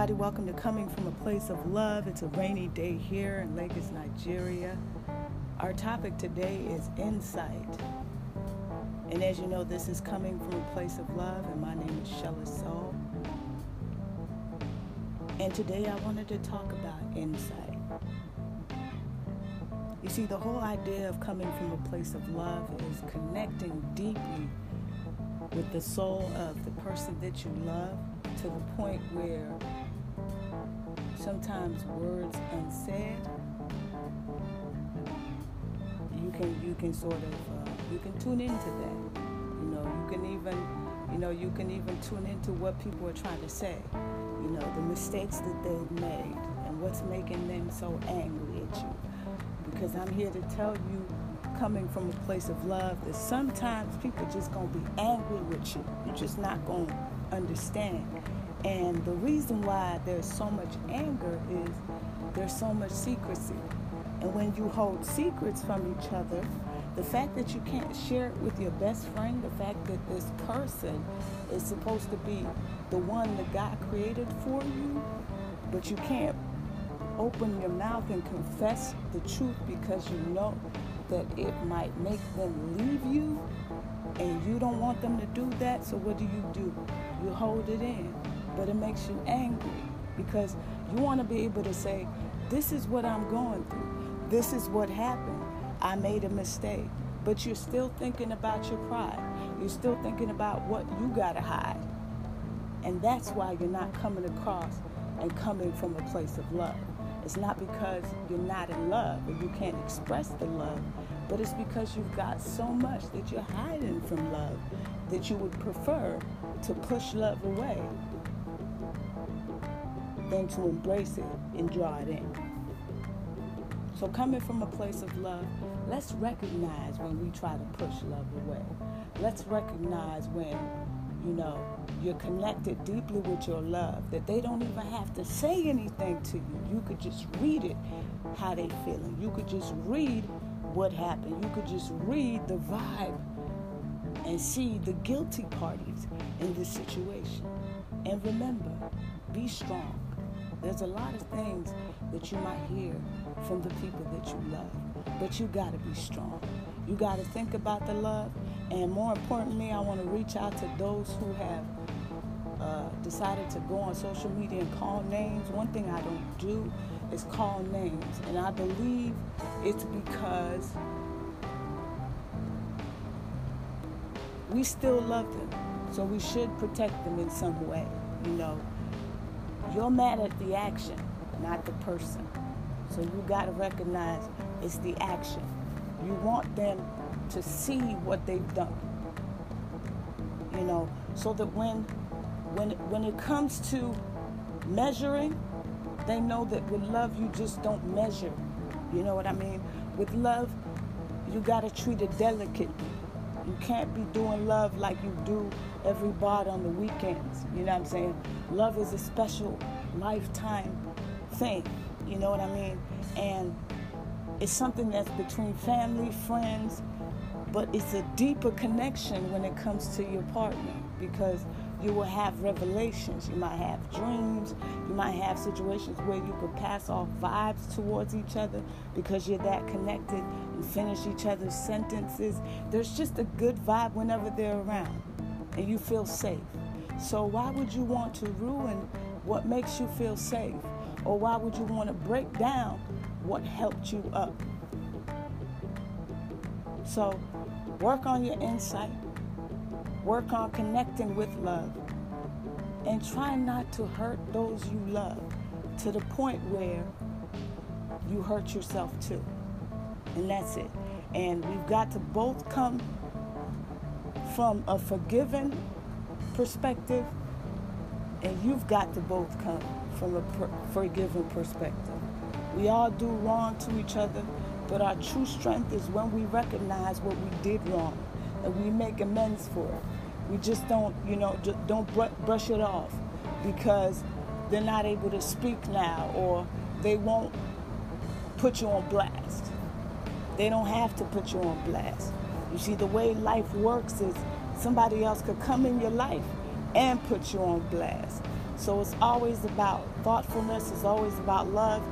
everybody. Welcome to Coming from a Place of Love. It's a rainy day here in Lagos, Nigeria. Our topic today is insight. And as you know, this is Coming from a Place of Love, and my name is Shella Soul. And today I wanted to talk about insight. You see, the whole idea of coming from a place of love is connecting deeply with the soul of the person that you love to the point where sometimes words unsaid you can you can sort of uh, you can tune into that. You know you can even you know you can even tune into what people are trying to say. You know the mistakes that they've made and what's making them so angry at you. Because i'm here to tell you coming from a place of love that sometimes people just gonna be angry with you you're just not gonna understand and the reason why there's so much anger is there's so much secrecy. And when you hold secrets from each other, the fact that you can't share it with your best friend, the fact that this person is supposed to be the one that God created for you, but you can't open your mouth and confess the truth because you know that it might make them leave you and you don't want them to do that. So what do you do? You hold it in but it makes you angry because you want to be able to say, This is what I'm going through. This is what happened. I made a mistake. But you're still thinking about your pride. You're still thinking about what you got to hide. And that's why you're not coming across and coming from a place of love. It's not because you're not in love or you can't express the love, but it's because you've got so much that you're hiding from love that you would prefer to push love away than to embrace it and draw it in. So, coming from a place of love, let's recognize when we try to push love away. Let's recognize when, you know, you're connected deeply with your love, that they don't even have to say anything to you. You could just read it, how they feeling. You could just read what happened. You could just read the vibe and see the guilty parties in this situation. And remember, be strong. There's a lot of things that you might hear from the people that you love, but you got to be strong. You got to think about the love, and more importantly, I want to reach out to those who have uh, decided to go on social media and call names. One thing I don't do is call names, and I believe it's because we still love them, so we should protect them in some way, you know. You're mad at the action, not the person. So you got to recognize it's the action. You want them to see what they've done. You know, so that when when when it comes to measuring, they know that with love you just don't measure. You know what I mean? With love, you got to treat it delicately. You can't be doing love like you do everybody on the weekends. You know what I'm saying? Love is a special lifetime thing. You know what I mean? And it's something that's between family, friends, but it's a deeper connection when it comes to your partner because you will have revelations. You might have dreams. You might have situations where you could pass off vibes towards each other because you're that connected and finish each other's sentences. There's just a good vibe whenever they're around and you feel safe. So, why would you want to ruin what makes you feel safe? Or why would you want to break down what helped you up? So, work on your insight, work on connecting with love, and try not to hurt those you love to the point where you hurt yourself too. And that's it. And we've got to both come from a forgiven perspective, and you've got to both come from a per- forgiven perspective. We all do wrong to each other, but our true strength is when we recognize what we did wrong and we make amends for it. We just don't, you know, just don't br- brush it off because they're not able to speak now or they won't put you on blast. They don't have to put you on blast. You see, the way life works is somebody else could come in your life and put you on blast. So it's always about thoughtfulness, it's always about love.